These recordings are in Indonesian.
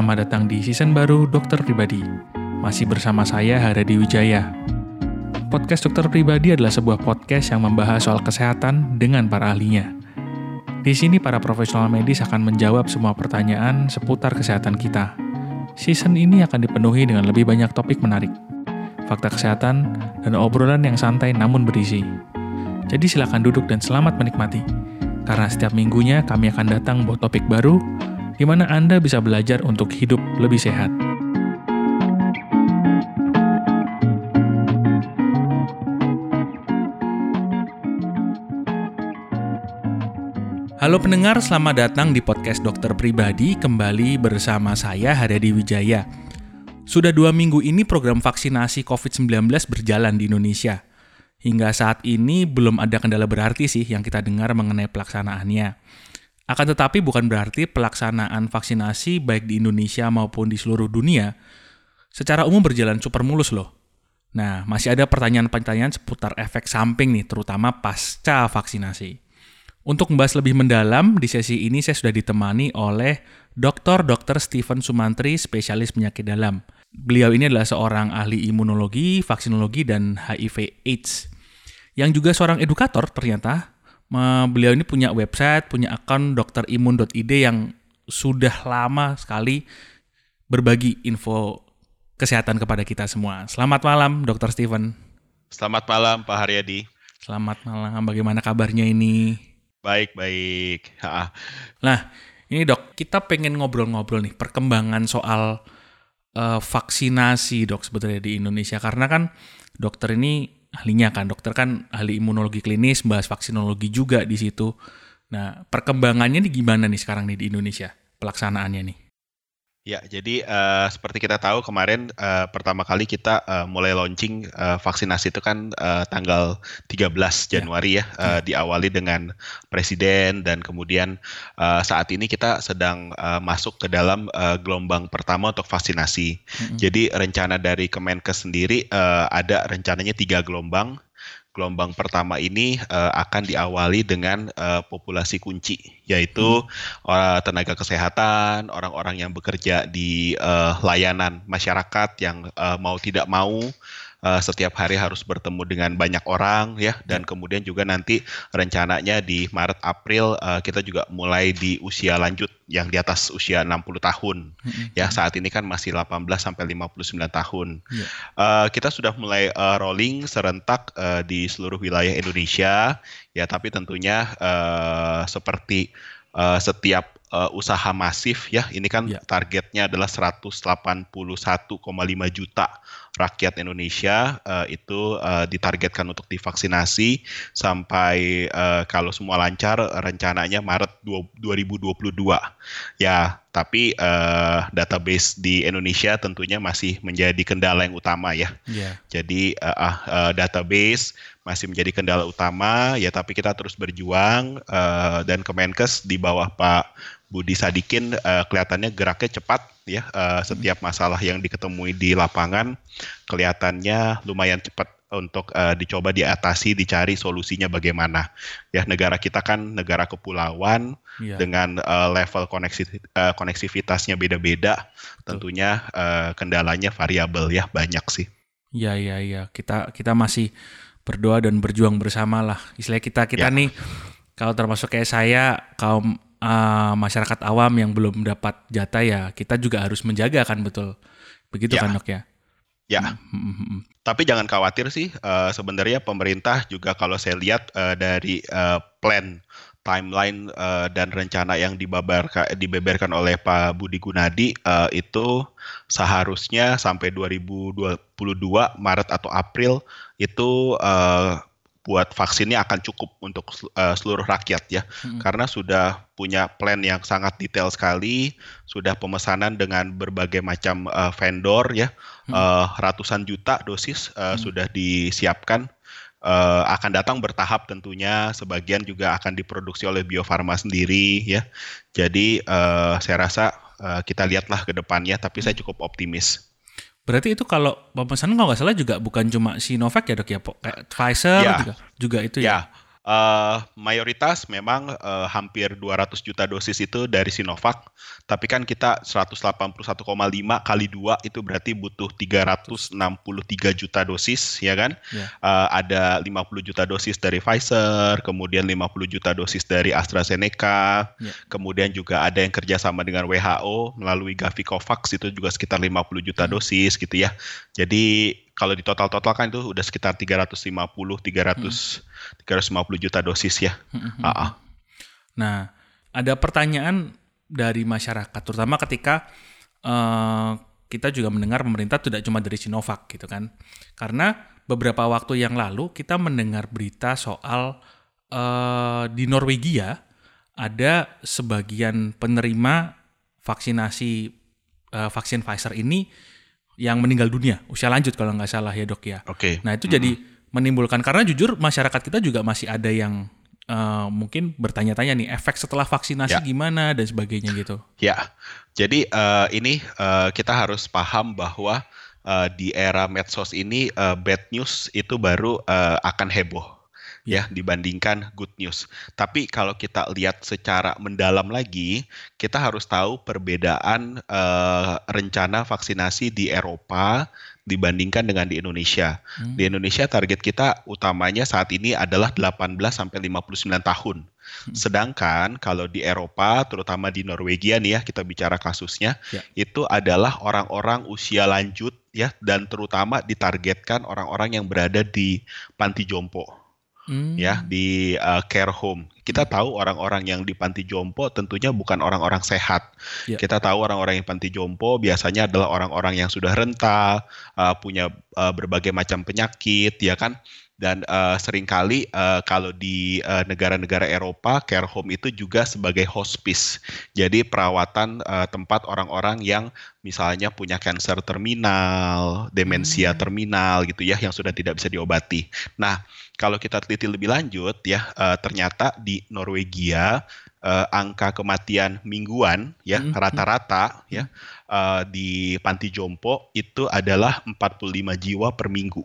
selamat datang di season baru Dokter Pribadi. Masih bersama saya Haradi Wijaya. Podcast Dokter Pribadi adalah sebuah podcast yang membahas soal kesehatan dengan para ahlinya. Di sini para profesional medis akan menjawab semua pertanyaan seputar kesehatan kita. Season ini akan dipenuhi dengan lebih banyak topik menarik, fakta kesehatan, dan obrolan yang santai namun berisi. Jadi silakan duduk dan selamat menikmati. Karena setiap minggunya kami akan datang buat topik baru di mana Anda bisa belajar untuk hidup lebih sehat. Halo pendengar, selamat datang di podcast Dokter Pribadi kembali bersama saya Haryadi Wijaya. Sudah dua minggu ini program vaksinasi COVID-19 berjalan di Indonesia. Hingga saat ini belum ada kendala berarti sih yang kita dengar mengenai pelaksanaannya. Akan tetapi bukan berarti pelaksanaan vaksinasi baik di Indonesia maupun di seluruh dunia secara umum berjalan super mulus loh. Nah, masih ada pertanyaan-pertanyaan seputar efek samping nih, terutama pasca vaksinasi. Untuk membahas lebih mendalam, di sesi ini saya sudah ditemani oleh Dr. Dr. Stephen Sumantri, spesialis penyakit dalam. Beliau ini adalah seorang ahli imunologi, vaksinologi, dan HIV AIDS. Yang juga seorang edukator ternyata, beliau ini punya website, punya akun dokterimun.id yang sudah lama sekali berbagi info kesehatan kepada kita semua. Selamat malam, Dokter Steven. Selamat malam, Pak Haryadi. Selamat malam. Bagaimana kabarnya ini? Baik, baik. Ha. Nah, ini dok, kita pengen ngobrol-ngobrol nih perkembangan soal uh, vaksinasi dok sebetulnya di Indonesia karena kan dokter ini ahlinya kan. Dokter kan ahli imunologi klinis bahas vaksinologi juga di situ. Nah perkembangannya nih gimana nih sekarang nih di Indonesia? Pelaksanaannya nih Ya, jadi uh, seperti kita tahu kemarin uh, pertama kali kita uh, mulai launching uh, vaksinasi itu kan uh, tanggal 13 ya. Januari ya, ya uh, diawali dengan presiden dan kemudian uh, saat ini kita sedang uh, masuk ke dalam uh, gelombang pertama untuk vaksinasi. Mm -hmm. Jadi rencana dari Kemenkes sendiri uh, ada rencananya tiga gelombang gelombang pertama ini uh, akan diawali dengan uh, populasi kunci, yaitu hmm. uh, tenaga kesehatan, orang-orang yang bekerja di uh, layanan masyarakat yang uh, mau tidak mau uh, setiap hari harus bertemu dengan banyak orang ya dan kemudian juga nanti rencananya di Maret April uh, kita juga mulai di usia lanjut yang di atas usia 60 tahun mm-hmm. ya saat ini kan masih 18 sampai 59 tahun yeah. uh, kita sudah mulai uh, rolling serentak uh, di seluruh wilayah Indonesia ya tapi tentunya uh, seperti uh, setiap uh, usaha masif ya. Ini kan yeah. targetnya adalah 181,5 juta rakyat Indonesia uh, itu uh, ditargetkan untuk divaksinasi sampai uh, kalau semua lancar rencananya Maret 2022. Ya, tapi uh, database di Indonesia tentunya masih menjadi kendala yang utama ya. Yeah. Jadi uh, uh, database masih menjadi kendala utama ya, tapi kita terus berjuang uh, dan Kemenkes di bawah Pak Budi Sadikin uh, kelihatannya geraknya cepat ya uh, setiap masalah yang diketemui di lapangan kelihatannya lumayan cepat untuk uh, dicoba diatasi dicari solusinya bagaimana. Ya negara kita kan negara kepulauan yeah. dengan uh, level koneksi uh, koneksivitasnya beda-beda tentunya uh, kendalanya variabel ya banyak sih. Ya ya ya kita kita masih berdoa dan berjuang bersama lah. Istilah kita kita ya. nih kalau termasuk kayak saya kaum uh, masyarakat awam yang belum dapat jatah ya kita juga harus menjaga kan betul begitu ya. kan dok ya ya hmm, hmm, hmm. tapi jangan khawatir sih uh, sebenarnya pemerintah juga kalau saya lihat uh, dari uh, plan timeline uh, dan rencana yang dibabarkan dibeberkan oleh Pak Budi Gunadi uh, itu seharusnya sampai 2022 Maret atau April itu uh, buat vaksinnya akan cukup untuk uh, seluruh rakyat ya hmm. karena sudah punya plan yang sangat detail sekali sudah pemesanan dengan berbagai macam uh, vendor ya hmm. uh, ratusan juta dosis uh, hmm. sudah disiapkan uh, akan datang bertahap tentunya sebagian juga akan diproduksi oleh Bio Farma sendiri ya jadi uh, saya rasa uh, kita lihatlah ke depannya tapi saya cukup optimis Berarti itu kalau pemesanan kalau nggak salah juga bukan cuma Sinovac ya dok ya, kayak Pfizer ya. juga, juga itu ya. ya. Uh, mayoritas memang uh, hampir 200 juta dosis itu dari Sinovac, tapi kan kita 181,5 kali dua itu berarti butuh 363 juta dosis, ya kan? Yeah. Ya. Uh, ada 50 juta dosis dari Pfizer, kemudian 50 juta dosis dari AstraZeneca, yeah. kemudian juga ada yang kerjasama dengan WHO melalui Gavi Covax itu juga sekitar 50 juta hmm. dosis gitu ya. Jadi kalau di total total kan itu udah sekitar 350 300 hmm. 350 juta dosis ya. Hmm. Uh -uh. Nah, ada pertanyaan dari masyarakat terutama ketika uh, kita juga mendengar pemerintah tidak cuma dari Sinovac gitu kan. Karena beberapa waktu yang lalu kita mendengar berita soal uh, di Norwegia ada sebagian penerima vaksinasi uh, vaksin Pfizer ini yang meninggal dunia usia lanjut kalau nggak salah ya dok ya. Oke. Okay. Nah itu hmm. jadi menimbulkan karena jujur masyarakat kita juga masih ada yang uh, mungkin bertanya-tanya nih efek setelah vaksinasi ya. gimana dan sebagainya gitu. Ya, jadi uh, ini uh, kita harus paham bahwa uh, di era medsos ini uh, bad news itu baru uh, akan heboh ya dibandingkan good news. Tapi kalau kita lihat secara mendalam lagi, kita harus tahu perbedaan uh, rencana vaksinasi di Eropa dibandingkan dengan di Indonesia. Hmm. Di Indonesia target kita utamanya saat ini adalah 18 sampai 59 tahun. Hmm. Sedangkan kalau di Eropa, terutama di Norwegia nih ya, kita bicara kasusnya, ya. itu adalah orang-orang usia lanjut ya dan terutama ditargetkan orang-orang yang berada di panti jompo hmm. ya di uh, care home. Kita tahu orang-orang yang di panti jompo tentunya bukan orang-orang sehat. Yeah. Kita tahu orang-orang yang panti jompo biasanya adalah orang-orang yang sudah renta, uh, punya uh, berbagai macam penyakit, ya kan? Dan uh, sering kali uh, kalau di negara-negara uh, Eropa care home itu juga sebagai hospice jadi perawatan uh, tempat orang-orang yang misalnya punya kanker terminal demensia hmm. terminal gitu ya yang sudah tidak bisa diobati nah kalau kita teliti lebih lanjut ya uh, ternyata di Norwegia uh, angka kematian mingguan ya hmm, hmm. rata-rata ya uh, di panti jompo itu adalah 45 jiwa per minggu.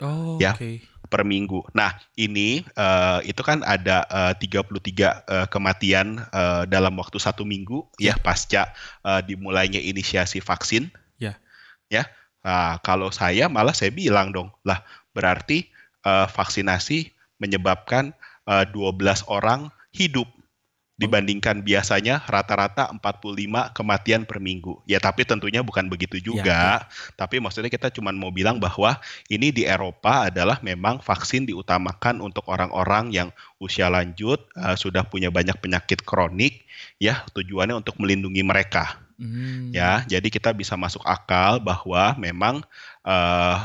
Oh, ya. Okay. Per minggu. Nah, ini uh, itu kan ada uh, 33 uh, kematian uh, dalam waktu satu minggu ya, ya pasca uh, dimulainya inisiasi vaksin. Ya. Ya. Nah, kalau saya malah saya bilang dong, lah berarti uh, vaksinasi menyebabkan uh, eh, 12 orang hidup dibandingkan biasanya rata-rata 45 kematian per minggu. Ya tapi tentunya bukan begitu juga. Ya, ya. Tapi maksudnya kita cuma mau bilang bahwa ini di Eropa adalah memang vaksin diutamakan untuk orang-orang yang usia lanjut uh, sudah punya banyak penyakit kronik ya tujuannya untuk melindungi mereka. Hmm. Ya, jadi kita bisa masuk akal bahwa memang uh,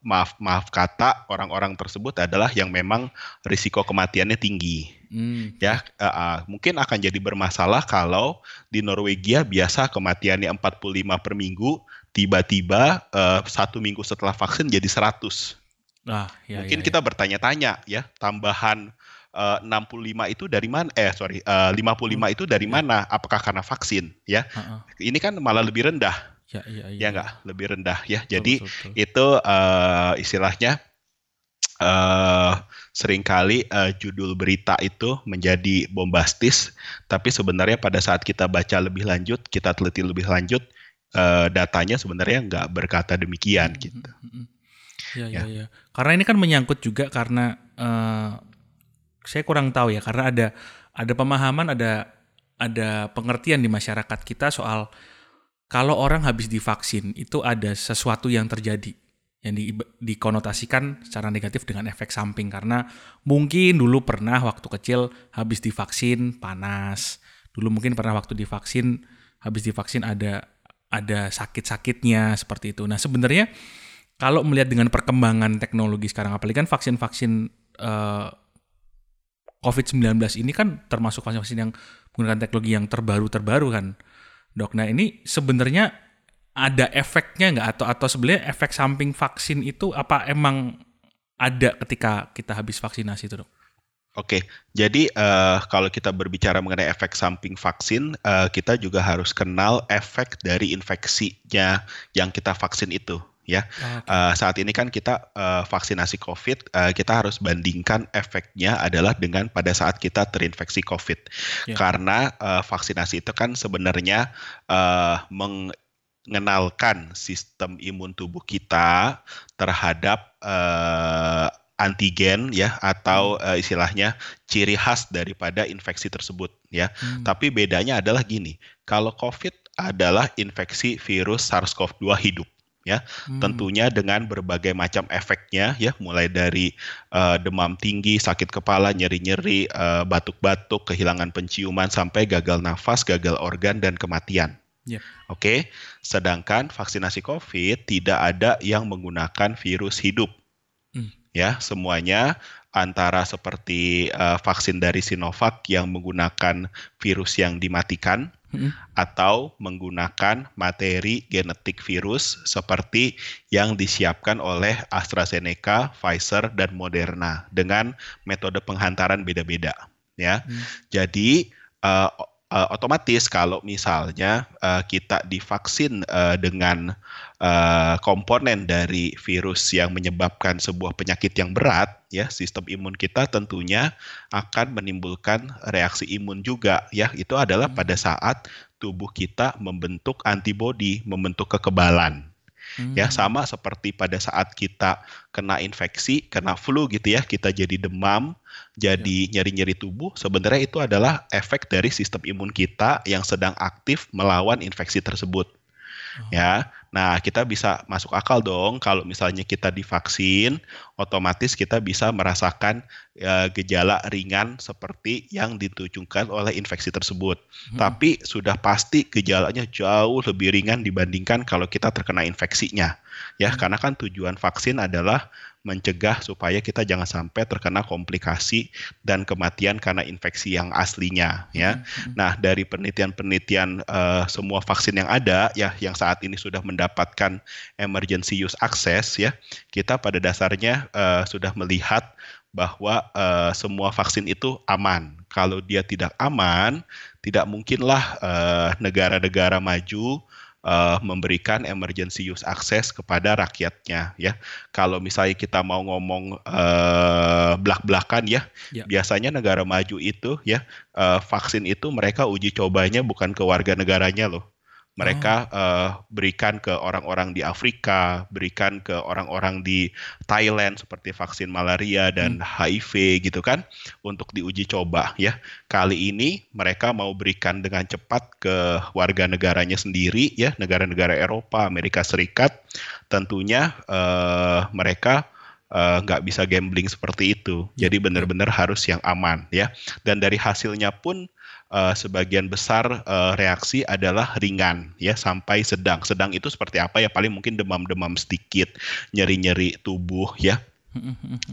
maaf maaf kata orang-orang tersebut adalah yang memang risiko kematiannya tinggi. Hmm. Ya, uh, uh, mungkin akan jadi bermasalah kalau di Norwegia biasa kematiannya 45 per minggu, tiba-tiba uh, satu minggu setelah vaksin jadi 100. Ah, ya, mungkin ya, ya. kita bertanya-tanya ya, tambahan uh, 65 itu dari mana? Eh sorry, uh, 55 hmm. itu dari ya. mana? Apakah karena vaksin? Ya, uh -uh. ini kan malah lebih rendah. Ya, ya, ya. ya enggak, lebih rendah ya. Betul, Jadi betul, betul. itu uh, istilahnya uh, sering kali uh, judul berita itu menjadi bombastis, tapi sebenarnya pada saat kita baca lebih lanjut, kita teliti lebih lanjut, uh, datanya sebenarnya nggak berkata demikian hmm, gitu. Hmm, hmm. Ya, ya, ya, ya. Karena ini kan menyangkut juga karena uh, saya kurang tahu ya karena ada ada pemahaman ada ada pengertian di masyarakat kita soal kalau orang habis divaksin itu ada sesuatu yang terjadi yang di, dikonotasikan secara negatif dengan efek samping. Karena mungkin dulu pernah waktu kecil habis divaksin panas. Dulu mungkin pernah waktu divaksin habis divaksin ada ada sakit-sakitnya seperti itu. Nah sebenarnya kalau melihat dengan perkembangan teknologi sekarang apalagi kan vaksin-vaksin uh, COVID-19 ini kan termasuk vaksin-vaksin yang menggunakan teknologi yang terbaru-terbaru kan, dok. Nah ini sebenarnya ada efeknya nggak atau atau sebenarnya efek samping vaksin itu apa emang ada ketika kita habis vaksinasi itu dok? Oke, jadi uh, kalau kita berbicara mengenai efek samping vaksin, uh, kita juga harus kenal efek dari infeksinya yang kita vaksin itu ya. Okay. Uh, saat ini kan kita uh, vaksinasi COVID, uh, kita harus bandingkan efeknya adalah dengan pada saat kita terinfeksi COVID, yeah. karena uh, vaksinasi itu kan sebenarnya uh, mengenalkan sistem imun tubuh kita terhadap uh, antigen ya atau uh, istilahnya ciri khas daripada infeksi tersebut ya. Hmm. Tapi bedanya adalah gini, kalau COVID adalah infeksi virus SARS-CoV-2 hidup ya hmm. tentunya dengan berbagai macam efeknya ya mulai dari uh, demam tinggi sakit kepala nyeri-nyeri uh, batuk-batuk kehilangan penciuman sampai gagal nafas gagal organ dan kematian yeah. oke okay? sedangkan vaksinasi COVID tidak ada yang menggunakan virus hidup hmm. ya semuanya antara seperti uh, vaksin dari Sinovac yang menggunakan virus yang dimatikan atau menggunakan materi genetik virus seperti yang disiapkan oleh AstraZeneca, Pfizer, dan Moderna dengan metode penghantaran beda-beda. Ya, hmm. jadi uh, uh, otomatis kalau misalnya uh, kita divaksin uh, dengan uh, komponen dari virus yang menyebabkan sebuah penyakit yang berat, ya sistem imun kita tentunya akan menimbulkan reaksi imun juga, ya itu adalah hmm. pada saat tubuh kita membentuk antibodi, membentuk kekebalan. Hmm. Ya, sama seperti pada saat kita kena infeksi, kena flu gitu ya, kita jadi demam, jadi ya. nyeri-nyeri tubuh, sebenarnya itu adalah efek dari sistem imun kita yang sedang aktif melawan infeksi tersebut. Oh. Ya. Nah, kita bisa masuk akal dong kalau misalnya kita divaksin, otomatis kita bisa merasakan ya, gejala ringan seperti yang ditunjukkan oleh infeksi tersebut. Hmm. Tapi sudah pasti gejalanya jauh lebih ringan dibandingkan kalau kita terkena infeksinya. Ya, hmm. karena kan tujuan vaksin adalah mencegah supaya kita jangan sampai terkena komplikasi dan kematian karena infeksi yang aslinya ya. Hmm. Nah, dari penelitian-penelitian uh, semua vaksin yang ada ya yang saat ini sudah mendapatkan emergency use access ya, kita pada dasarnya uh, sudah melihat bahwa uh, semua vaksin itu aman. Kalau dia tidak aman, tidak mungkinlah negara-negara maju uh, memberikan emergency use access kepada rakyatnya ya. Kalau misalnya kita mau ngomong uh, belak-belakan ya, ya, biasanya negara maju itu ya uh, vaksin itu mereka uji cobanya bukan ke warga negaranya loh mereka oh. uh, berikan ke orang-orang di Afrika, berikan ke orang-orang di Thailand seperti vaksin malaria dan hmm. HIV gitu kan untuk diuji coba ya. Kali ini mereka mau berikan dengan cepat ke warga negaranya sendiri ya, negara-negara Eropa, Amerika Serikat. Tentunya uh, mereka eh, nggak uh, bisa gambling seperti itu. Ya, Jadi ya. benar-benar harus yang aman ya. Dan dari hasilnya pun uh, sebagian besar uh, reaksi adalah ringan ya sampai sedang. Sedang itu seperti apa ya? Paling mungkin demam-demam sedikit, nyeri-nyeri tubuh ya.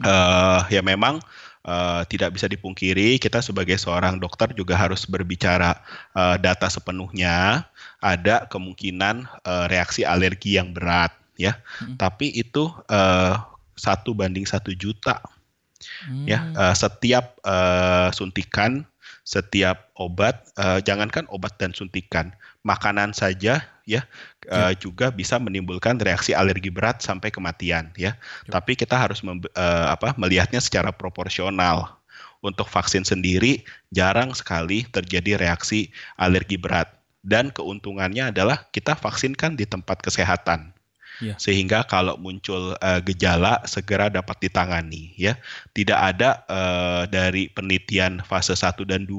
Uh, ya memang uh, tidak bisa dipungkiri kita sebagai seorang dokter juga harus berbicara uh, data sepenuhnya. Ada kemungkinan uh, reaksi alergi yang berat ya, hmm. tapi itu uh, satu banding satu juta. Hmm. Ya, uh, setiap uh, suntikan setiap obat, uh, jangankan obat dan suntikan, makanan saja ya, uh, juga bisa menimbulkan reaksi alergi berat sampai kematian ya. ya. Tapi kita harus uh, apa, melihatnya secara proporsional. Untuk vaksin sendiri jarang sekali terjadi reaksi alergi berat dan keuntungannya adalah kita vaksinkan di tempat kesehatan yeah. sehingga kalau muncul uh, gejala segera dapat ditangani ya. Tidak ada uh, dari penelitian fase 1 dan 2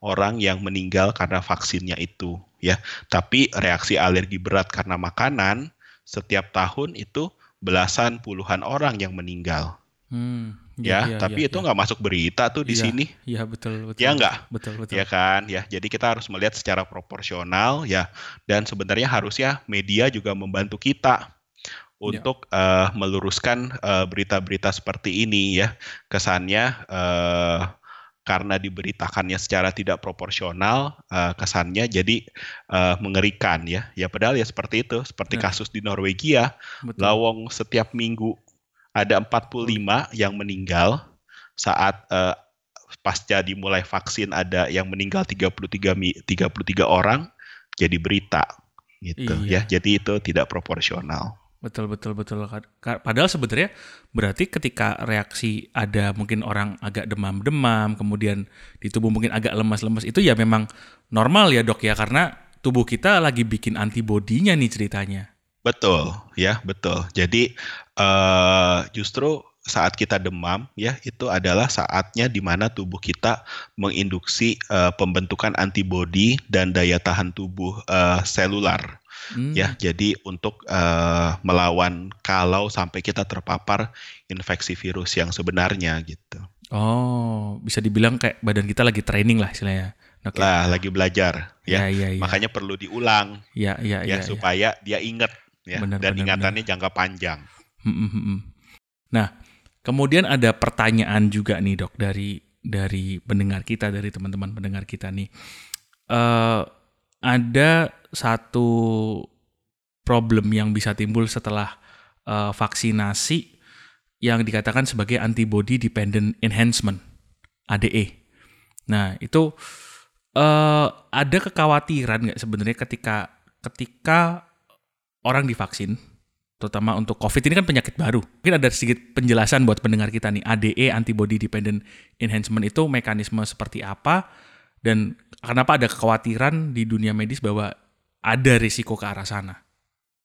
orang yang meninggal karena vaksinnya itu ya. Tapi reaksi alergi berat karena makanan setiap tahun itu belasan puluhan orang yang meninggal. Hmm ya, ya, tapi ya, itu ya. nggak masuk berita tuh di ya, sini. Iya betul betul. Ya nggak, betul betul. Ya kan, ya. Jadi kita harus melihat secara proporsional ya. Dan sebenarnya harusnya media juga membantu kita untuk ya. uh, meluruskan uh, berita-berita seperti ini ya. Kesannya uh, karena diberitakannya secara tidak proporsional, uh, kesannya jadi uh, mengerikan ya. Ya padahal ya seperti itu, seperti ya. kasus di Norwegia, Betul. lawong setiap minggu ada 45 yang meninggal saat uh, pasca dimulai vaksin ada yang meninggal 33 33 orang jadi berita gitu iya. ya. Jadi itu tidak proporsional. Betul betul betul. Padahal sebenarnya berarti ketika reaksi ada mungkin orang agak demam-demam, kemudian di tubuh mungkin agak lemas-lemas itu ya memang normal ya dok ya karena tubuh kita lagi bikin antibodinya nih ceritanya. Betul ya betul. Jadi uh, justru saat kita demam ya itu adalah saatnya di mana tubuh kita menginduksi uh, pembentukan antibodi dan daya tahan tubuh uh, selular Hmm. Ya, jadi untuk uh, melawan kalau sampai kita terpapar infeksi virus yang sebenarnya gitu. Oh, bisa dibilang kayak badan kita lagi training lah istilahnya. Okay. Lah, lagi belajar ya. Ya, ya, ya. Makanya perlu diulang. Ya, ya, ya, ya, ya. supaya dia ingat ya benar, dan benar, ingatannya benar. jangka panjang. Hmm, hmm, hmm, nah, kemudian ada pertanyaan juga nih, Dok, dari dari pendengar kita, dari teman-teman pendengar kita nih. Uh, ada satu problem yang bisa timbul setelah uh, vaksinasi yang dikatakan sebagai antibody dependent enhancement ADE. Nah itu uh, ada kekhawatiran nggak sebenarnya ketika ketika orang divaksin, terutama untuk COVID ini kan penyakit baru. Mungkin ada sedikit penjelasan buat pendengar kita nih ADE antibody dependent enhancement itu mekanisme seperti apa dan kenapa ada kekhawatiran di dunia medis bahwa ada risiko ke arah sana?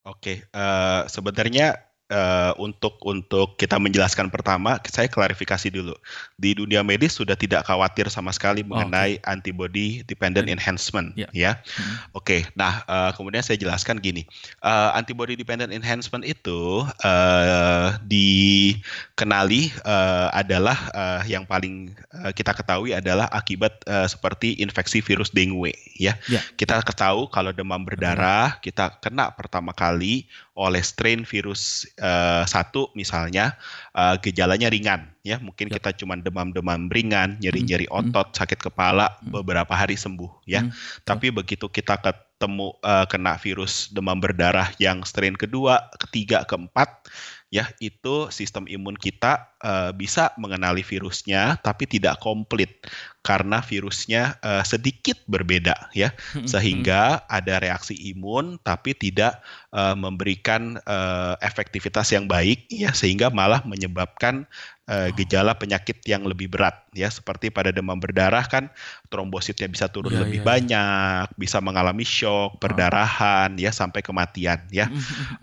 Oke, uh, sebenarnya uh, untuk untuk kita menjelaskan pertama, saya klarifikasi dulu. Di dunia medis sudah tidak khawatir sama sekali mengenai okay. antibody dependent enhancement, yeah. ya. Hmm. Oke, okay, nah uh, kemudian saya jelaskan gini, uh, antibody dependent enhancement itu uh, dikenali uh, adalah uh, yang paling uh, kita ketahui adalah akibat uh, seperti infeksi virus dengue, ya. Yeah. Kita ketahui kalau demam berdarah, kita kena pertama kali oleh strain virus uh, satu misalnya uh, gejalanya ringan ya mungkin ya. kita cuma demam-demam ringan nyeri-nyeri hmm. hmm. otot sakit kepala hmm. beberapa hari sembuh ya hmm. tapi begitu kita ketemu uh, kena virus demam berdarah yang strain kedua ketiga keempat ya itu sistem imun kita uh, bisa mengenali virusnya tapi tidak komplit karena virusnya uh, sedikit berbeda ya hmm, hmm. sehingga ada reaksi imun tapi tidak uh, memberikan uh, efektivitas yang baik ya sehingga malah menyebabkan uh, gejala penyakit yang lebih berat ya seperti pada demam berdarah kan trombositnya bisa turun yeah, lebih yeah. Iya. banyak bisa mengalami shock perdarahan oh. ya sampai kematian ya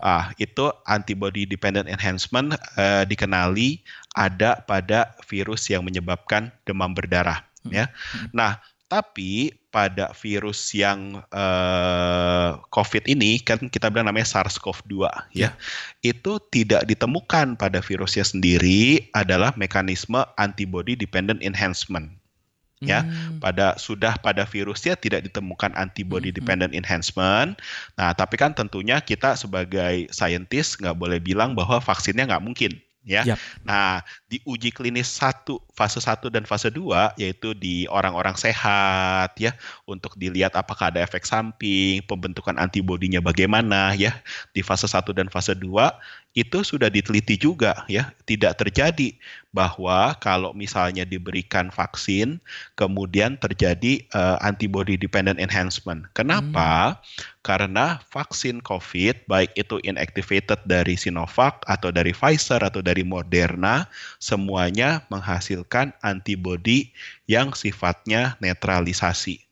ah itu antibody dependent enhancement uh, dikenali ada pada virus yang menyebabkan demam berdarah ya nah tapi pada virus yang uh, COVID ini kan kita bilang namanya SARS-CoV-2 ya. ya. Itu tidak ditemukan pada virusnya sendiri adalah mekanisme antibody dependent enhancement. Ya, hmm. pada sudah pada virusnya tidak ditemukan antibody hmm. dependent enhancement. Nah, tapi kan tentunya kita sebagai saintis nggak boleh bilang bahwa vaksinnya nggak mungkin ya. Yep. Nah, di uji klinis satu fase 1 dan fase 2 yaitu di orang-orang sehat ya untuk dilihat apakah ada efek samping, pembentukan antibodinya bagaimana ya. Di fase 1 dan fase 2 itu sudah diteliti juga ya, tidak terjadi bahwa kalau misalnya diberikan vaksin kemudian terjadi uh, antibody dependent enhancement. Kenapa? Hmm. Karena vaksin COVID baik itu inactivated dari Sinovac atau dari Pfizer atau dari Moderna semuanya menghasilkan antibody yang sifatnya netralisasi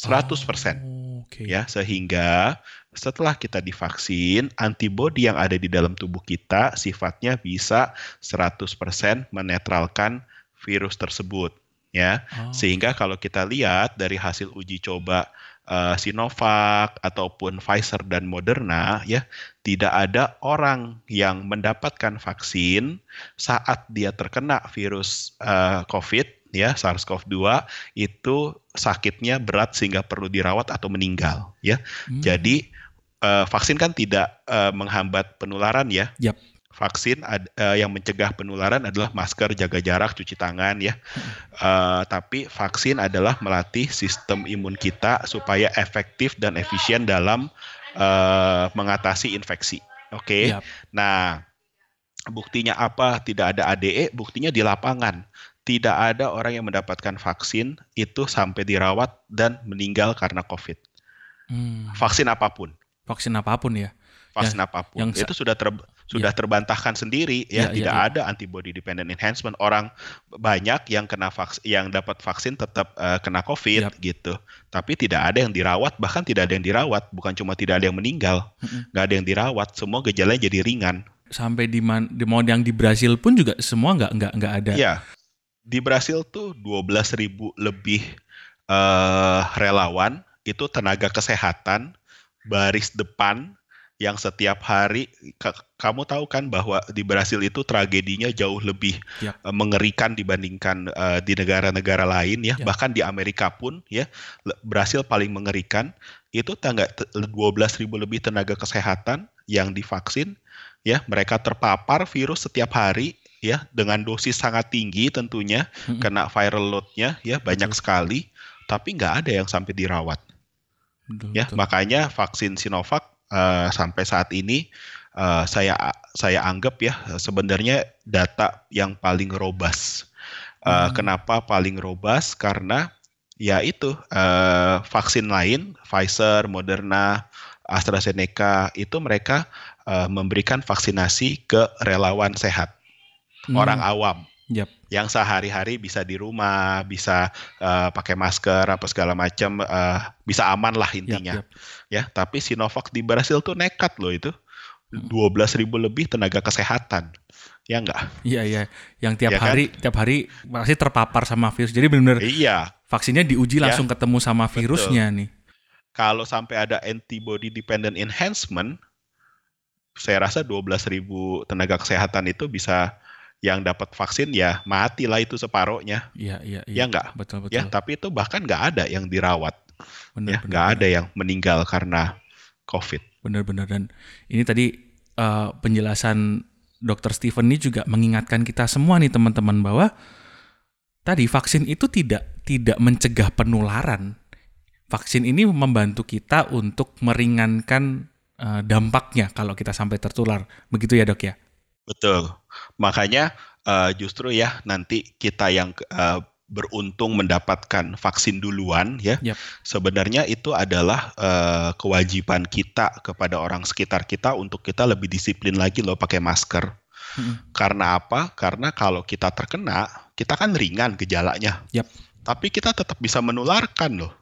100%. Oh, okay. Ya, sehingga setelah kita divaksin, antibodi yang ada di dalam tubuh kita sifatnya bisa 100% menetralkan virus tersebut ya. Oh. Sehingga kalau kita lihat dari hasil uji coba uh, Sinovac ataupun Pfizer dan Moderna ya, tidak ada orang yang mendapatkan vaksin saat dia terkena virus uh, COVID ya SARS-CoV-2 itu sakitnya berat sehingga perlu dirawat atau meninggal ya. Hmm. Jadi uh, vaksin kan tidak uh, menghambat penularan ya. Yep. Vaksin ad, uh, yang mencegah penularan adalah masker, jaga jarak, cuci tangan ya. Uh, tapi vaksin adalah melatih sistem imun kita supaya efektif dan efisien dalam uh, mengatasi infeksi. Oke. Okay? Yep. Nah, buktinya apa? Tidak ada ADE, buktinya di lapangan. Tidak ada orang yang mendapatkan vaksin itu sampai dirawat dan meninggal karena COVID. Hmm. Vaksin apa pun vaksin apa pun ya. vaksin ya, apa pun. Yang itu sudah ter, sudah ya. terbantahkan sendiri ya, ya tidak ya, ya. ada antibody dependent enhancement. Orang banyak yang kena vaksin yang dapat vaksin tetap uh, kena COVID ya. gitu. Tapi tidak ada yang dirawat, bahkan tidak ada yang dirawat, bukan cuma tidak ada yang meninggal, nggak ada yang dirawat, semua gejalanya jadi ringan. Sampai di man, di mau yang di Brasil pun juga semua nggak nggak nggak ada. Iya. Di Brasil tuh 12 ribu lebih uh, relawan itu tenaga kesehatan baris depan yang setiap hari kamu tahu kan bahwa di Brasil itu tragedinya jauh lebih ya. uh, mengerikan dibandingkan uh, di negara-negara lain ya. ya bahkan di Amerika pun ya Brasil paling mengerikan itu tangga 12 ribu lebih tenaga kesehatan yang divaksin ya mereka terpapar virus setiap hari ya dengan dosis sangat tinggi tentunya hmm. kena viral loadnya ya banyak Betul. sekali tapi nggak ada yang sampai dirawat betul, ya betul. makanya vaksin Sinovac uh, sampai saat ini uh, saya saya anggap ya sebenarnya data yang paling robust uh, hmm. kenapa paling robust karena ya itu uh, vaksin lain Pfizer Moderna AstraZeneca itu mereka uh, memberikan vaksinasi ke relawan sehat hmm. orang awam Yep. Yang sehari-hari bisa di rumah, bisa uh, pakai masker apa segala macam, uh, bisa aman lah intinya. Yep, yep. Ya, tapi Sinovac di Brasil tuh nekat loh itu. Hmm. dua belas ribu lebih tenaga kesehatan. Ya enggak? Iya, iya. Yang tiap ya hari kan? tiap hari masih terpapar sama virus. Jadi benar-benar Iya. Vaksinnya diuji ya. langsung ketemu sama virusnya Betul. nih. Kalau sampai ada antibody dependent enhancement, saya rasa dua belas ribu tenaga kesehatan itu bisa yang dapat vaksin ya mati lah itu separohnya. Iya, iya, iya. Ya enggak? Betul, betul. Ya, tapi itu bahkan nggak ada yang dirawat. Benar, ya, nggak ada yang meninggal karena COVID. Benar-benar dan ini tadi uh, penjelasan Dokter Steven ini juga mengingatkan kita semua nih teman-teman bahwa tadi vaksin itu tidak tidak mencegah penularan. Vaksin ini membantu kita untuk meringankan uh, dampaknya kalau kita sampai tertular. Begitu ya, Dok ya? Betul. Makanya uh, justru ya nanti kita yang uh, beruntung mendapatkan vaksin duluan ya. Yep. Sebenarnya itu adalah uh, kewajiban kita kepada orang sekitar kita untuk kita lebih disiplin lagi loh pakai masker. Hmm. Karena apa? Karena kalau kita terkena, kita kan ringan gejalanya. Yep. Tapi kita tetap bisa menularkan loh.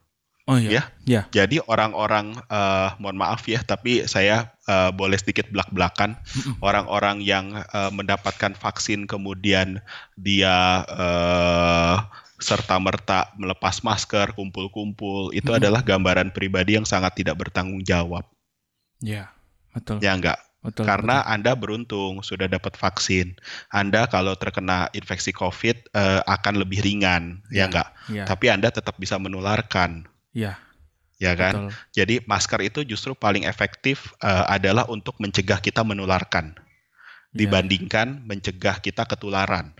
Oh iya. Ya. ya. Jadi orang-orang uh, mohon maaf ya, tapi saya uh, boleh sedikit belak-belakan orang-orang yang uh, mendapatkan vaksin kemudian dia uh, serta merta melepas masker, kumpul-kumpul, itu hmm. adalah gambaran pribadi yang sangat tidak bertanggung jawab. Ya, betul. Ya enggak. Betul, Karena betul. Anda beruntung sudah dapat vaksin. Anda kalau terkena infeksi COVID uh, akan lebih ringan, ya, ya enggak? Ya. Tapi Anda tetap bisa menularkan. Iya. Ya kan? Betul. Jadi masker itu justru paling efektif uh, adalah untuk mencegah kita menularkan ya. dibandingkan mencegah kita ketularan.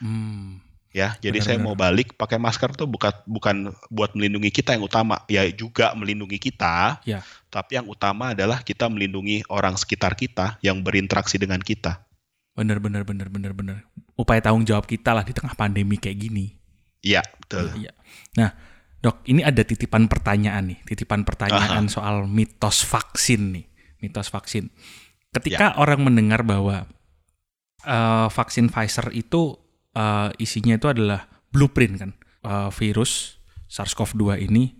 Hmm. Ya, jadi benar, saya benar. mau balik pakai masker tuh bukan bukan buat melindungi kita yang utama, ya juga melindungi kita. Ya. Tapi yang utama adalah kita melindungi orang sekitar kita yang berinteraksi dengan kita. Benar benar benar benar benar. Upaya tanggung jawab kita lah di tengah pandemi kayak gini. Iya, betul. Iya. Nah, Dok, ini ada titipan pertanyaan nih, titipan pertanyaan Aha. soal mitos vaksin nih, mitos vaksin. Ketika ya. orang mendengar bahwa uh, vaksin Pfizer itu uh, isinya itu adalah blueprint kan, uh, virus SARS-CoV-2 ini,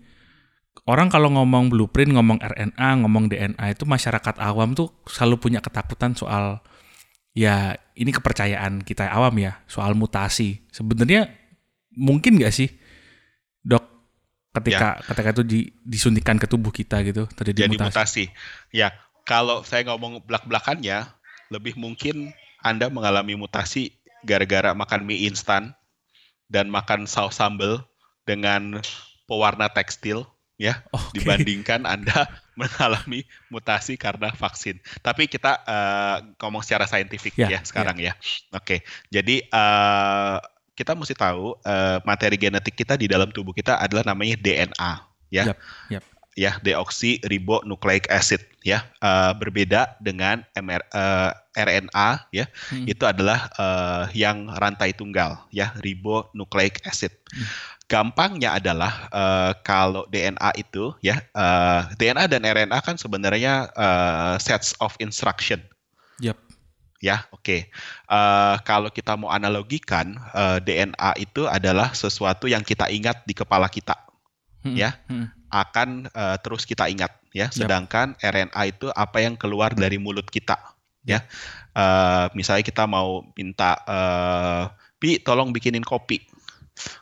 orang kalau ngomong blueprint, ngomong RNA, ngomong DNA itu masyarakat awam tuh selalu punya ketakutan soal ya ini kepercayaan kita awam ya soal mutasi. Sebenarnya mungkin nggak sih, dok ketika ya. ketika itu di, disuntikan ke tubuh kita gitu terjadi Jadi mutasi. mutasi. Ya, kalau saya ngomong belak-belakannya, lebih mungkin Anda mengalami mutasi gara-gara makan mie instan dan makan saus sambal dengan pewarna tekstil ya okay. dibandingkan Anda mengalami mutasi karena vaksin. Tapi kita uh, ngomong secara saintifik yeah, ya sekarang yeah. ya. Oke. Okay. Jadi uh, kita mesti tahu uh, materi genetik kita di dalam tubuh kita adalah namanya DNA ya. Yep, yep. ya deoksiribonucleic acid ya uh, berbeda dengan MR, uh, RNA ya hmm. itu adalah uh, yang rantai tunggal ya ribonucleic acid. Hmm. Gampangnya adalah uh, kalau DNA itu ya uh, DNA dan RNA kan sebenarnya uh, sets of instruction. Yep. Ya, oke. Okay. Uh, kalau kita mau analogikan, uh, DNA itu adalah sesuatu yang kita ingat di kepala kita, hmm. ya, hmm. akan uh, terus kita ingat, ya. Sedangkan yep. RNA itu apa yang keluar dari mulut kita, ya. Uh, misalnya kita mau minta, uh, pi, tolong bikinin kopi,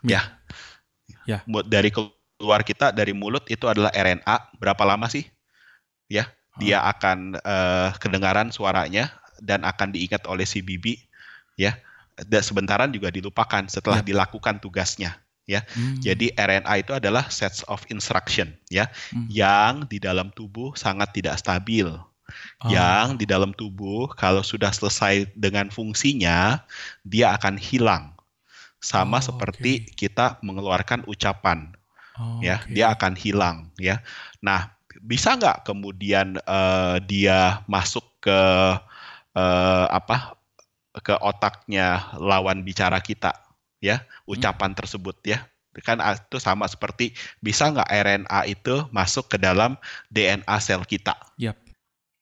ya. Ya. ya. Dari keluar kita dari mulut itu adalah RNA. Berapa lama sih? Ya, dia akan uh, kedengaran suaranya dan akan diingat oleh si bibi ya dan sebentaran juga dilupakan setelah ya. dilakukan tugasnya ya. Hmm. Jadi RNA itu adalah sets of instruction ya hmm. yang di dalam tubuh sangat tidak stabil. Oh. Yang di dalam tubuh kalau sudah selesai dengan fungsinya dia akan hilang. Sama oh, seperti okay. kita mengeluarkan ucapan. Oh, ya, okay. dia akan hilang ya. Nah, bisa nggak kemudian uh, dia masuk ke uh, apa ke otaknya lawan bicara kita ya ucapan hmm. tersebut ya kan itu sama seperti bisa nggak RNA itu masuk ke dalam DNA sel kita yep.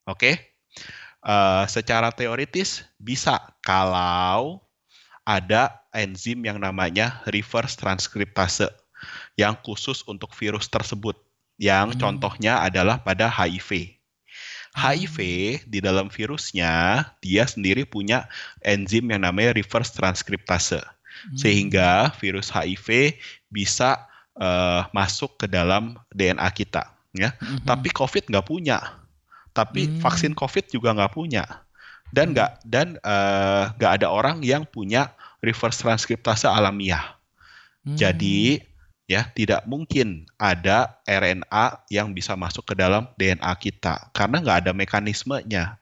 oke okay? uh, eh, secara teoritis bisa kalau ada enzim yang namanya reverse transkriptase yang khusus untuk virus tersebut yang hmm. contohnya adalah pada HIV HIV di dalam virusnya dia sendiri punya enzim yang namanya reverse transkriptase hmm. sehingga virus HIV bisa uh, masuk ke dalam DNA kita ya hmm. tapi COVID nggak punya tapi hmm. vaksin COVID juga nggak punya dan nggak hmm. dan eh, nggak uh, ada orang yang punya reverse transkriptase alamiah hmm. jadi ya tidak mungkin ada RNA yang bisa masuk ke dalam DNA kita karena nggak ada mekanismenya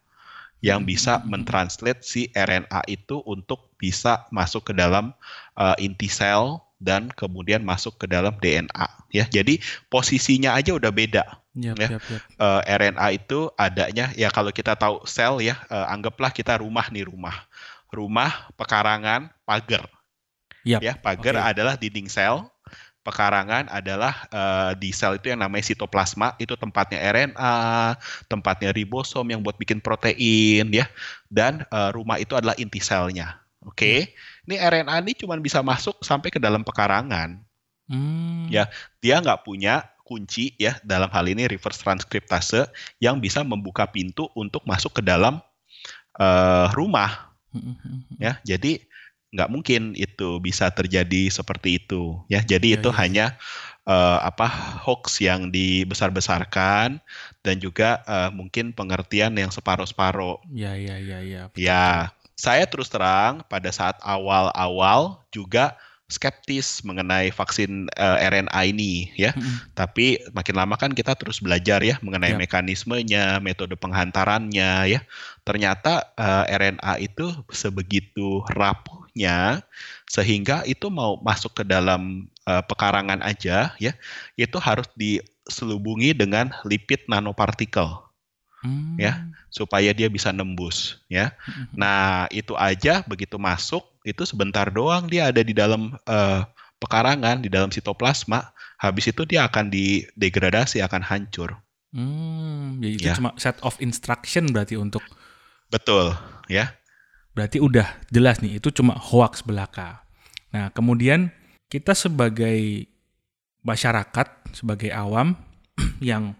yang bisa hmm. mentranslate si RNA itu untuk bisa masuk ke dalam uh, inti sel dan kemudian masuk ke dalam DNA ya jadi posisinya aja udah beda yep, ya yep, yep. Uh, RNA itu adanya ya kalau kita tahu sel ya uh, anggaplah kita rumah nih rumah rumah pekarangan pagar yep. ya pagar okay. adalah dinding sel pekarangan adalah uh, di sel itu yang namanya sitoplasma itu tempatnya RNA, tempatnya ribosom yang buat bikin protein ya, dan uh, rumah itu adalah inti selnya. Oke, okay? hmm. ini RNA ini cuma bisa masuk sampai ke dalam pekarangan. Hmm. Ya, dia nggak punya kunci ya dalam hal ini reverse transkriptase yang bisa membuka pintu untuk masuk ke dalam uh, rumah. Hmm, hmm, ya, jadi nggak mungkin itu bisa terjadi seperti itu ya jadi ya, itu ya. hanya uh, apa hoax yang dibesar-besarkan dan juga uh, mungkin pengertian yang separuh-separuh ya ya ya ya ya saya terus terang pada saat awal-awal juga skeptis mengenai vaksin uh, eh, RNA ini ya. Mm-hmm. Tapi makin lama kan kita terus belajar ya mengenai yep. mekanismenya, metode penghantarannya ya. Ternyata uh, RNA itu sebegitu sehingga itu mau masuk ke dalam uh, pekarangan aja ya, itu harus diselubungi dengan lipid nanopartikel hmm. ya supaya dia bisa nembus ya. Hmm. Nah itu aja begitu masuk itu sebentar doang dia ada di dalam uh, pekarangan di dalam sitoplasma. Habis itu dia akan didegradasi akan hancur. Hmm, jadi itu ya. cuma set of instruction berarti untuk. Betul ya. Berarti udah jelas nih itu cuma hoax belaka. Nah kemudian kita sebagai masyarakat sebagai awam yang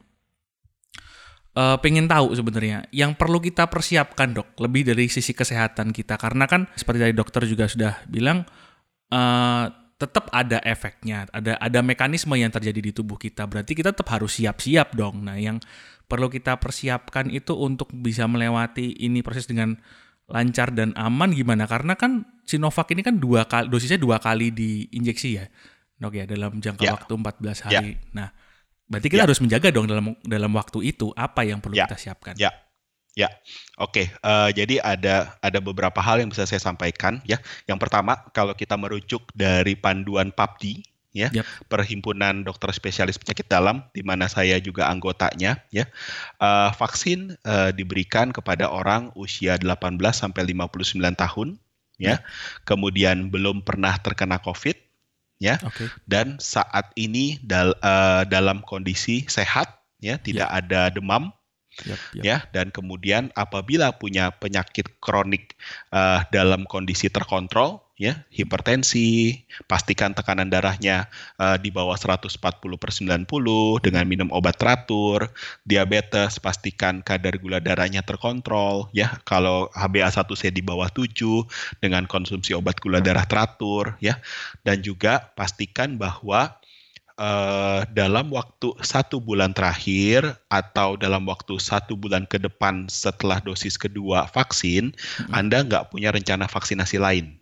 uh, pengen tahu sebenarnya yang perlu kita persiapkan dok lebih dari sisi kesehatan kita. Karena kan seperti tadi dokter juga sudah bilang uh, tetap ada efeknya ada ada mekanisme yang terjadi di tubuh kita. Berarti kita tetap harus siap-siap dong. Nah yang perlu kita persiapkan itu untuk bisa melewati ini proses dengan lancar dan aman gimana karena kan Sinovac ini kan dua kali dosisnya dua kali diinjeksi ya dok ya dalam jangka ya. waktu 14 hari ya. nah Berarti kita ya. harus menjaga dong dalam dalam waktu itu apa yang perlu ya. kita siapkan. Ya. Ya, oke. Okay. Uh, eh, jadi ada ada beberapa hal yang bisa saya sampaikan ya. Yang pertama, kalau kita merujuk dari panduan PAPDI ya yep. perhimpunan dokter spesialis penyakit dalam di mana saya juga anggotanya ya uh, vaksin uh, diberikan kepada orang usia 18 sampai 59 tahun ya yep. kemudian belum pernah terkena covid ya okay. dan saat ini dal uh, dalam kondisi sehat ya tidak yep. ada demam Yep, yep. ya dan kemudian apabila punya penyakit kronik uh, dalam kondisi terkontrol ya hipertensi pastikan tekanan darahnya uh, di bawah 140 per 90 dengan minum obat teratur diabetes pastikan kadar gula darahnya terkontrol ya kalau HbA1c di bawah 7 dengan konsumsi obat gula darah teratur ya dan juga pastikan bahwa uh, dalam waktu satu bulan terakhir atau dalam waktu satu bulan ke depan setelah dosis kedua vaksin, hmm. Anda nggak punya rencana vaksinasi lain.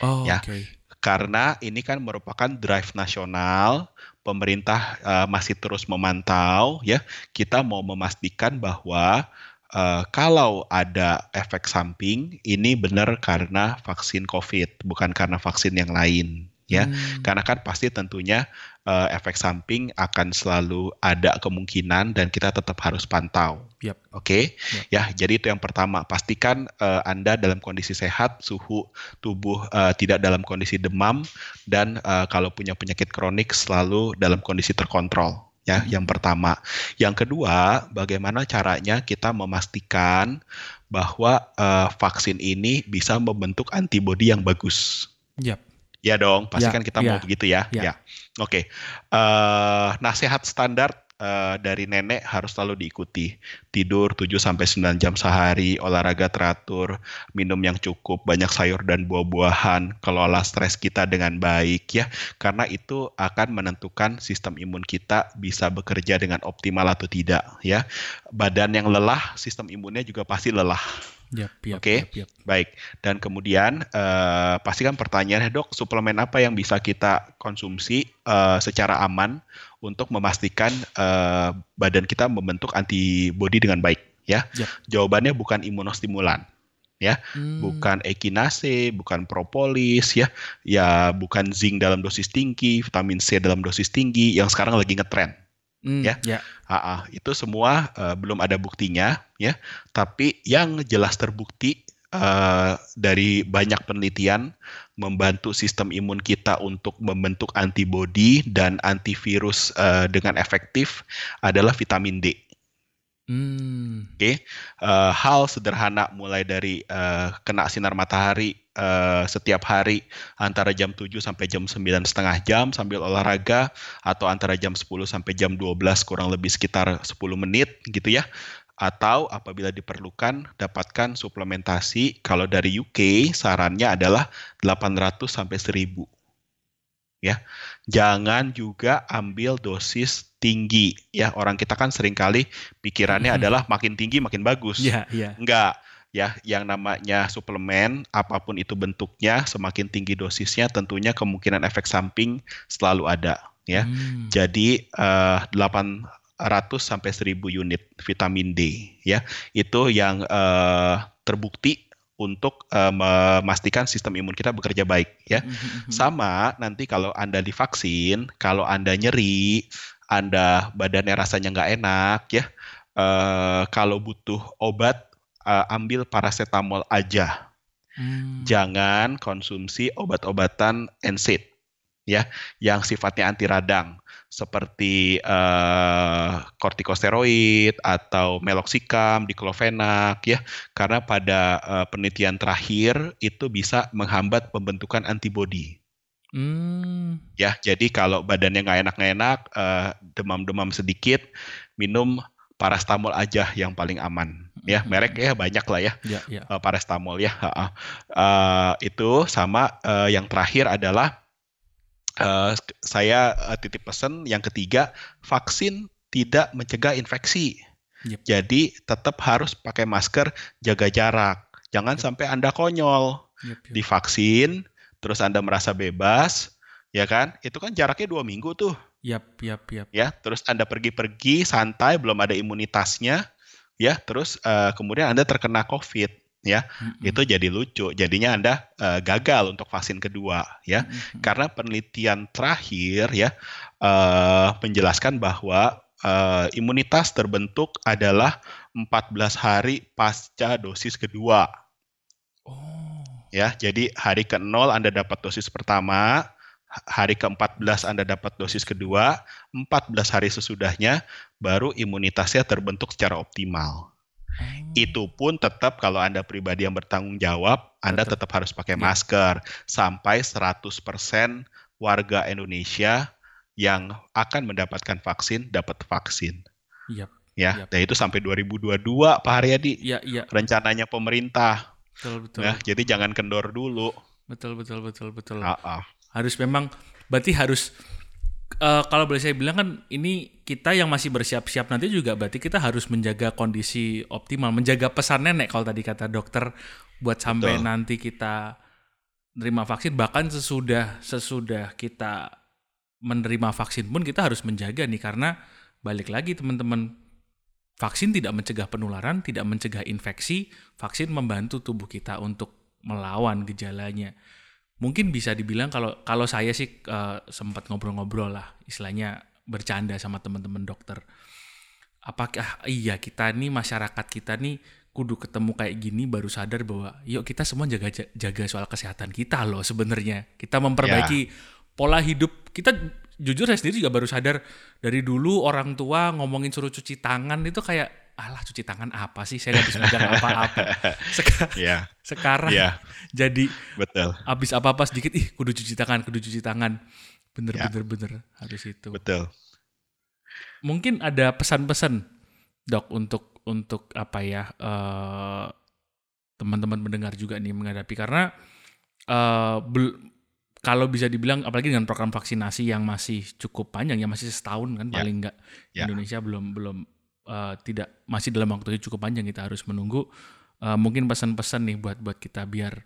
Oh, ya. Okay. Karena ini kan merupakan drive nasional, pemerintah uh, masih terus memantau ya. Kita mau memastikan bahwa uh, kalau ada efek samping ini benar karena vaksin COVID, bukan karena vaksin yang lain ya. Hmm. Karena kan pasti tentunya uh, efek samping akan selalu ada kemungkinan dan kita tetap harus pantau. Yep. Oke, okay? yep. ya. Jadi itu yang pertama. Pastikan uh, Anda dalam kondisi sehat, suhu tubuh uh, tidak dalam kondisi demam, dan uh, kalau punya penyakit kronik selalu dalam kondisi terkontrol. Ya, hmm. yang pertama. Yang kedua, bagaimana caranya kita memastikan bahwa uh, vaksin ini bisa membentuk antibodi yang bagus. Yep. Ya dong, pasti ya, kan kita ya, mau begitu ya. Ya. ya. Oke. Okay. Uh, nasihat standar uh, dari nenek harus selalu diikuti. Tidur 7 sampai 9 jam sehari, olahraga teratur, minum yang cukup, banyak sayur dan buah-buahan, kelola stres kita dengan baik ya. Karena itu akan menentukan sistem imun kita bisa bekerja dengan optimal atau tidak ya. Badan yang lelah, sistem imunnya juga pasti lelah. Yep, yep, Oke, okay? yep, yep. baik. Dan kemudian uh, pastikan pertanyaannya dok, suplemen apa yang bisa kita konsumsi uh, secara aman untuk memastikan uh, badan kita membentuk antibodi dengan baik, ya? Yep. Jawabannya bukan imunostimulan, ya, hmm. bukan ekinase, bukan propolis, ya, ya bukan zinc dalam dosis tinggi, vitamin C dalam dosis tinggi, yang sekarang lagi ngetren Mm, ya, ya. Aa, itu semua uh, belum ada buktinya, ya. Tapi yang jelas terbukti uh, dari banyak penelitian membantu sistem imun kita untuk membentuk antibodi dan antivirus uh, dengan efektif adalah vitamin D. Hmm. Oke, okay. uh, hal sederhana mulai dari uh, kena sinar matahari uh, setiap hari antara jam 7 sampai jam 9 setengah jam sambil olahraga atau antara jam 10 sampai jam 12 kurang lebih sekitar 10 menit gitu ya. Atau apabila diperlukan dapatkan suplementasi. Kalau dari UK sarannya adalah 800 sampai 1000 ya jangan juga ambil dosis tinggi. Ya orang kita kan sering kali pikirannya hmm. adalah makin tinggi makin bagus. Ya, ya. enggak ya yang namanya suplemen apa pun itu bentuknya semakin tinggi dosisnya tentunya kemungkinan efek samping selalu ada ya. Hmm. Jadi uh, eh, 800 sampai 1000 unit vitamin D ya. Itu yang uh, terbukti untuk uh, memastikan sistem imun kita bekerja baik ya. Hmm, hmm, hmm. Sama nanti kalau Anda divaksin, kalau Anda nyeri, Anda badannya rasanya nggak enak ya. Uh, kalau butuh obat uh, ambil paracetamol aja. Hmm. Jangan konsumsi obat-obatan NSAID ya yang sifatnya anti radang seperti uh, kortikosteroid atau meloxicam, diclofenac ya karena pada uh, penelitian terakhir itu bisa menghambat pembentukan antibodi. Hmm. Ya, jadi kalau badannya nggak enak-enak, uh, demam-demam sedikit, minum parastamol aja yang paling aman ya merek ya banyak lah ya, ya, ya. Uh, parastamol ya uh, itu sama uh, yang terakhir adalah uh, saya uh, titip pesan yang ketiga vaksin tidak mencegah infeksi yep. jadi tetap harus pakai masker jaga jarak jangan yep. sampai anda konyol yep, yep. divaksin terus anda merasa bebas ya kan itu kan jaraknya dua minggu tuh Yap, yap, yap. Ya, terus Anda pergi-pergi santai, belum ada imunitasnya, ya, terus uh, kemudian Anda terkena COVID. ya mm-hmm. itu jadi lucu jadinya anda uh, gagal untuk vaksin kedua ya mm-hmm. karena penelitian terakhir ya uh, menjelaskan bahwa uh, imunitas terbentuk adalah 14 hari pasca dosis kedua oh. ya jadi hari ke 0 anda dapat dosis pertama hari ke-14 Anda dapat dosis kedua, 14 hari sesudahnya baru imunitasnya terbentuk secara optimal. Hmm. Itu pun tetap kalau Anda pribadi yang bertanggung jawab, Anda tetap, tetap harus pakai ya. masker sampai 100% warga Indonesia yang akan mendapatkan vaksin dapat vaksin. Yep. Ya, yep. dan itu sampai 2022 Pak Haryadi. Ya, ya. Rencananya pemerintah. Betul, betul. Ya, jadi jangan kendor dulu. Betul, betul, betul, betul. Uh -uh. Harus memang berarti harus uh, kalau boleh saya bilang kan ini kita yang masih bersiap-siap nanti juga berarti kita harus menjaga kondisi optimal, menjaga pesan nenek kalau tadi kata dokter buat sampai Betul. nanti kita menerima vaksin bahkan sesudah sesudah kita menerima vaksin pun kita harus menjaga nih karena balik lagi teman-teman vaksin tidak mencegah penularan, tidak mencegah infeksi, vaksin membantu tubuh kita untuk melawan gejalanya mungkin bisa dibilang kalau kalau saya sih uh, sempat ngobrol-ngobrol lah istilahnya bercanda sama teman-teman dokter. Apakah iya kita nih masyarakat kita nih kudu ketemu kayak gini baru sadar bahwa yuk kita semua jaga jaga soal kesehatan kita loh sebenarnya. Kita memperbaiki yeah. pola hidup. Kita jujur saya sendiri juga baru sadar dari dulu orang tua ngomongin suruh cuci tangan itu kayak alah cuci tangan apa sih saya nggak bisa megang apa-apa Seka yeah. sekarang yeah. jadi betul habis apa-apa sedikit ih kudu cuci tangan kudu cuci tangan bener yeah. bener bener harus itu betul mungkin ada pesan-pesan dok untuk untuk apa ya uh, teman-teman mendengar juga nih menghadapi karena uh, kalau bisa dibilang apalagi dengan program vaksinasi yang masih cukup panjang ya masih setahun kan yeah. paling enggak yeah. Indonesia belum belum uh, tidak masih dalam waktu yang cukup panjang kita harus menunggu uh, mungkin pesan-pesan nih buat buat kita biar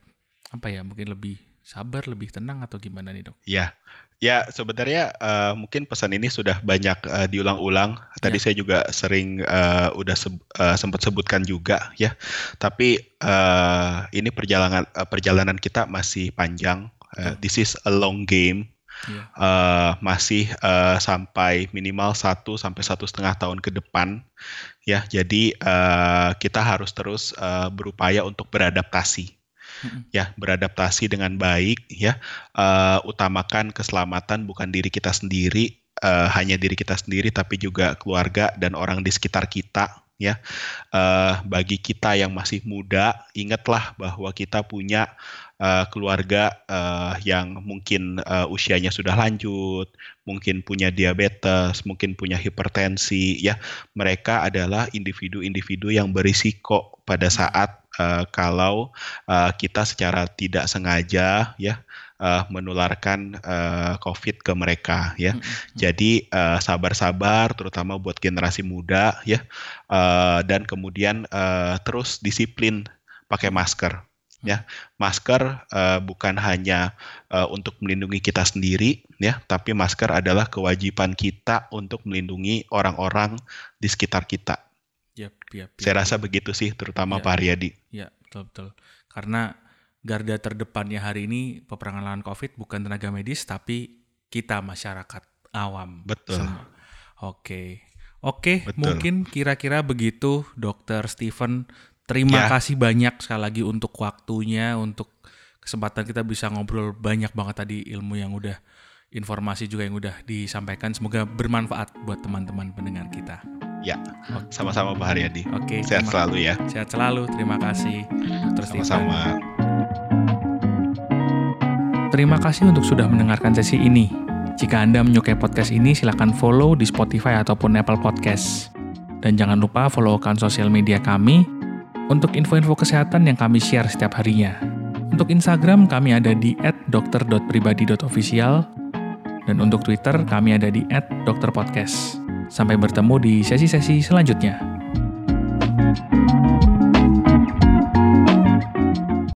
apa ya mungkin lebih sabar lebih tenang atau gimana nih dok? Ya, ya sebenarnya uh, mungkin pesan ini sudah banyak uh, diulang-ulang. Tadi ya. saya juga sering uh, udah se uh, sempat sebutkan juga ya. Tapi uh, ini perjalanan uh, perjalanan kita masih panjang. Uh, this is a long game yeah. Iya. uh, masih uh, sampai minimal satu sampai satu setengah tahun ke depan ya jadi uh, kita harus terus uh, berupaya untuk beradaptasi mm-hmm. ya beradaptasi dengan baik ya uh, utamakan keselamatan bukan diri kita sendiri uh, hanya diri kita sendiri tapi juga keluarga dan orang di sekitar kita ya. Uh, bagi kita yang masih muda ingatlah bahwa kita punya uh, keluarga uh, yang mungkin uh, usianya sudah lanjut, mungkin punya diabetes, mungkin punya hipertensi, ya. Mereka adalah individu-individu yang berisiko pada saat uh, kalau uh, kita secara tidak sengaja, ya uh, menularkan uh, COVID ke mereka ya. Mm-hmm. Jadi uh, sabar-sabar terutama buat generasi muda ya. Uh, dan kemudian uh, terus disiplin pakai masker ya. Masker uh, bukan hanya uh, untuk melindungi kita sendiri ya tapi masker adalah kewajiban kita untuk melindungi orang-orang di sekitar kita. Yep, yep, yep, saya rasa begitu sih terutama yep. Pak Haryadi. Ya betul betul. Karena garda terdepannya hari ini peperangan lawan COVID bukan tenaga medis tapi kita masyarakat awam betul semua. oke Oke, mungkin kira-kira begitu, Dokter Stephen. Terima ya. kasih banyak sekali lagi untuk waktunya, untuk kesempatan kita bisa ngobrol banyak banget tadi ilmu yang udah informasi juga yang udah disampaikan. Semoga bermanfaat buat teman-teman pendengar kita. Ya, sama-sama Pak Haryadi. Oke, sehat selalu ya. Sehat selalu. Terima kasih, Sama-sama. Terima kasih untuk sudah mendengarkan sesi ini. Jika Anda menyukai podcast ini, silakan follow di Spotify ataupun Apple Podcast. Dan jangan lupa follow akun sosial media kami untuk info-info kesehatan yang kami share setiap harinya. Untuk Instagram kami ada di @dokter.pribadi.official dan untuk Twitter kami ada di @dokterpodcast. Sampai bertemu di sesi-sesi selanjutnya.